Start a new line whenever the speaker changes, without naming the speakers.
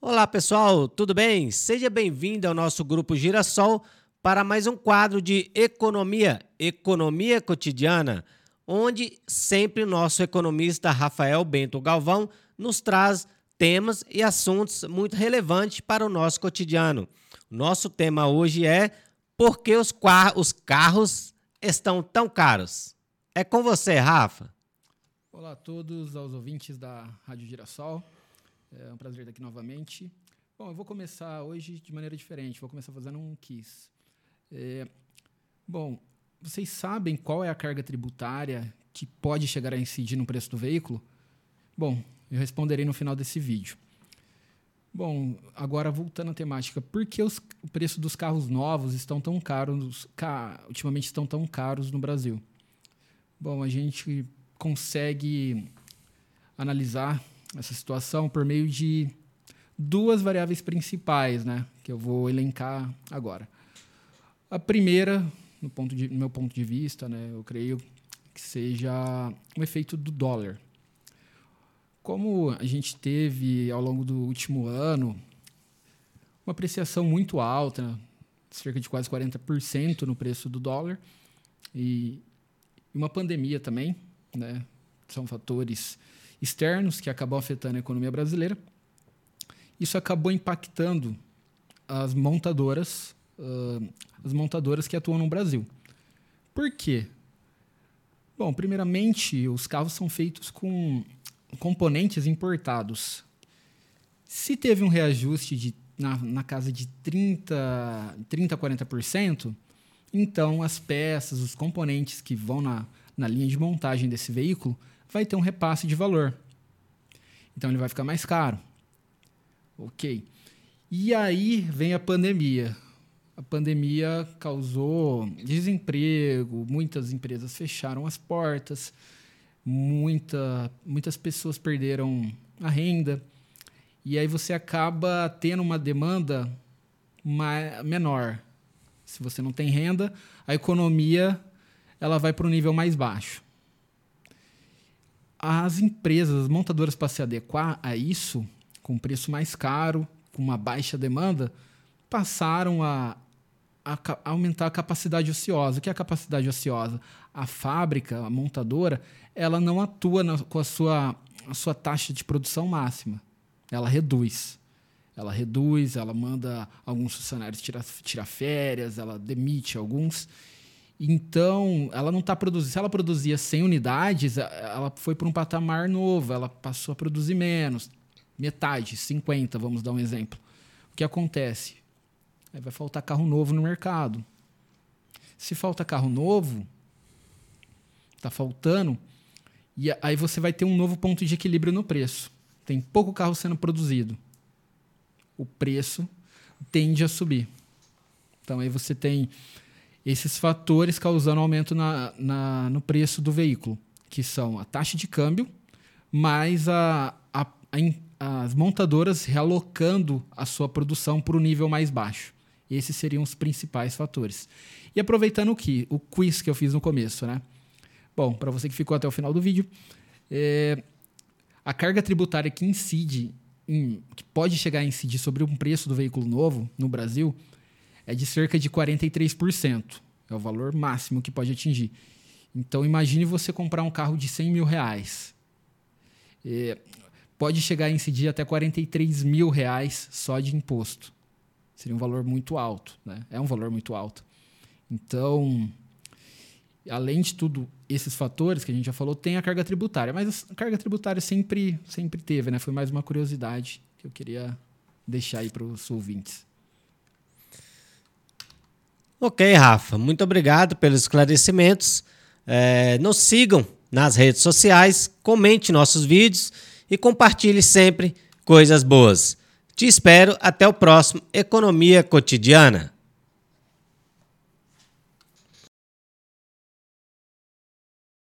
Olá pessoal, tudo bem? Seja bem-vindo ao nosso grupo Girassol para mais um quadro de economia, economia cotidiana, onde sempre nosso economista Rafael Bento Galvão nos traz temas e assuntos muito relevantes para o nosso cotidiano. Nosso tema hoje é por que os, os carros estão tão caros? É com você, Rafa.
Olá a todos, aos ouvintes da Rádio Girassol. É um prazer estar aqui novamente. Bom, eu vou começar hoje de maneira diferente. Vou começar fazendo um quiz. É, bom, vocês sabem qual é a carga tributária que pode chegar a incidir no preço do veículo? Bom, eu responderei no final desse vídeo. Bom, agora voltando à temática, por que os, o preço dos carros novos estão tão caros, ca, ultimamente estão tão caros no Brasil? Bom, a gente consegue analisar essa situação por meio de duas variáveis principais, né, que eu vou elencar agora. A primeira, no, ponto de, no meu ponto de vista, né, eu creio que seja o efeito do dólar. Como a gente teve ao longo do último ano uma apreciação muito alta, cerca de quase 40% no preço do dólar, e uma pandemia também, né? São fatores externos que acabam afetando a economia brasileira. Isso acabou impactando as montadoras, uh, as montadoras que atuam no Brasil. Por quê? Bom, primeiramente, os carros são feitos com componentes importados. Se teve um reajuste de, na, na casa de 30, 30 a 40%, então as peças, os componentes que vão na, na linha de montagem desse veículo vai ter um repasse de valor. Então ele vai ficar mais caro. Ok. E aí vem a pandemia. A pandemia causou desemprego, muitas empresas fecharam as portas, muita, muitas pessoas perderam a renda. E aí você acaba tendo uma demanda menor. Se você não tem renda, a economia ela vai para o nível mais baixo as empresas, as montadoras, para se adequar a isso, com preço mais caro, com uma baixa demanda, passaram a, a, a aumentar a capacidade ociosa. O que é a capacidade ociosa? A fábrica, a montadora, ela não atua na, com a sua, a sua taxa de produção máxima. Ela reduz. Ela reduz, ela manda alguns funcionários tirar, tirar férias, ela demite alguns então, ela não está produzindo. Se ela produzia 100 unidades, ela foi para um patamar novo, ela passou a produzir menos. Metade, 50, vamos dar um exemplo. O que acontece? Aí vai faltar carro novo no mercado. Se falta carro novo, está faltando, e aí você vai ter um novo ponto de equilíbrio no preço. Tem pouco carro sendo produzido. O preço tende a subir. Então aí você tem esses fatores causando aumento na, na, no preço do veículo, que são a taxa de câmbio, mais a, a, a, as montadoras realocando a sua produção para o nível mais baixo. Esses seriam os principais fatores. E aproveitando o, que, o quiz que eu fiz no começo, né? Bom, para você que ficou até o final do vídeo, é, a carga tributária que incide, em, que pode chegar a incidir sobre um preço do veículo novo no Brasil, é de cerca de 43%. É o valor máximo que pode atingir. Então, imagine você comprar um carro de 100 mil reais. É, pode chegar a incidir até 43 mil reais só de imposto. Seria um valor muito alto. Né? É um valor muito alto. Então, além de tudo, esses fatores que a gente já falou, tem a carga tributária. Mas a carga tributária sempre, sempre teve, né? Foi mais uma curiosidade que eu queria deixar aí para os ouvintes.
Ok, Rafa, muito obrigado pelos esclarecimentos. É, nos sigam nas redes sociais, comente nossos vídeos e compartilhe sempre coisas boas. Te espero até o próximo Economia Cotidiana.